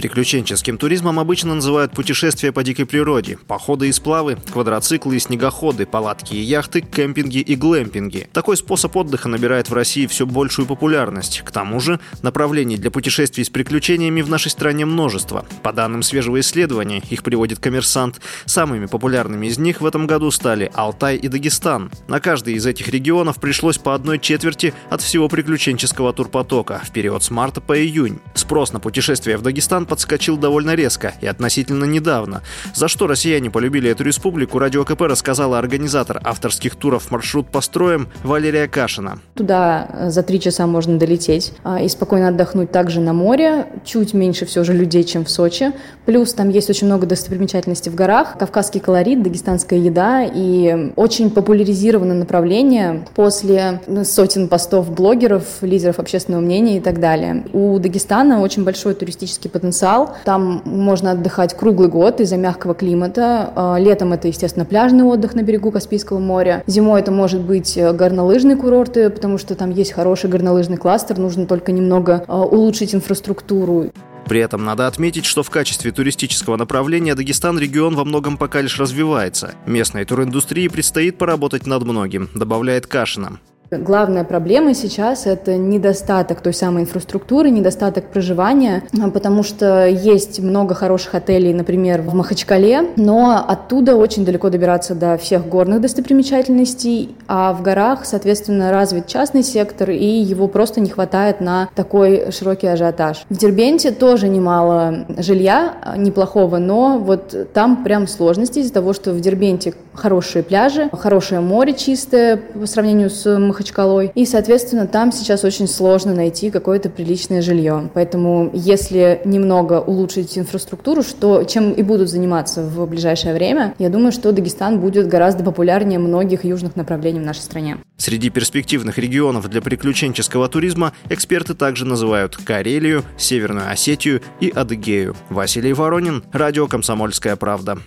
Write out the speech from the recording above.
Приключенческим туризмом обычно называют путешествия по дикой природе, походы и сплавы, квадроциклы и снегоходы, палатки и яхты, кемпинги и глэмпинги. Такой способ отдыха набирает в России все большую популярность. К тому же, направлений для путешествий с приключениями в нашей стране множество. По данным свежего исследования, их приводит коммерсант, самыми популярными из них в этом году стали Алтай и Дагестан. На каждый из этих регионов пришлось по одной четверти от всего приключенческого турпотока в период с марта по июнь. Спрос на путешествия в Дагестан подскочил довольно резко и относительно недавно. За что россияне полюбили эту республику, Радио КП рассказала организатор авторских туров «Маршрут построим» Валерия Кашина. Туда э, за три часа можно долететь а, и спокойно отдохнуть также на море. Чуть меньше все же людей, чем в Сочи. Плюс там есть очень много достопримечательностей в горах. Кавказский колорит, дагестанская еда и очень популяризировано направление после сотен постов блогеров, лидеров общественного мнения и так далее. У Дагестана очень большой туристический потенциал потенциал. Там можно отдыхать круглый год из-за мягкого климата. А, летом это, естественно, пляжный отдых на берегу Каспийского моря. Зимой это может быть э, горнолыжные курорты, потому что там есть хороший горнолыжный кластер, нужно только немного а, улучшить инфраструктуру. При этом надо отметить, что в качестве туристического направления Дагестан регион во многом пока лишь развивается. Местной туриндустрии предстоит поработать над многим, добавляет Кашина. Главная проблема сейчас – это недостаток той самой инфраструктуры, недостаток проживания, потому что есть много хороших отелей, например, в Махачкале, но оттуда очень далеко добираться до всех горных достопримечательностей, а в горах, соответственно, развит частный сектор, и его просто не хватает на такой широкий ажиотаж. В Дербенте тоже немало жилья, неплохого, но вот там прям сложности из-за того, что в Дербенте хорошие пляжи, хорошее море чистое по сравнению с Махачкалой, Махачкалой. И, соответственно, там сейчас очень сложно найти какое-то приличное жилье. Поэтому, если немного улучшить инфраструктуру, что, чем и будут заниматься в ближайшее время, я думаю, что Дагестан будет гораздо популярнее многих южных направлений в нашей стране. Среди перспективных регионов для приключенческого туризма эксперты также называют Карелию, Северную Осетию и Адыгею. Василий Воронин, Радио «Комсомольская правда».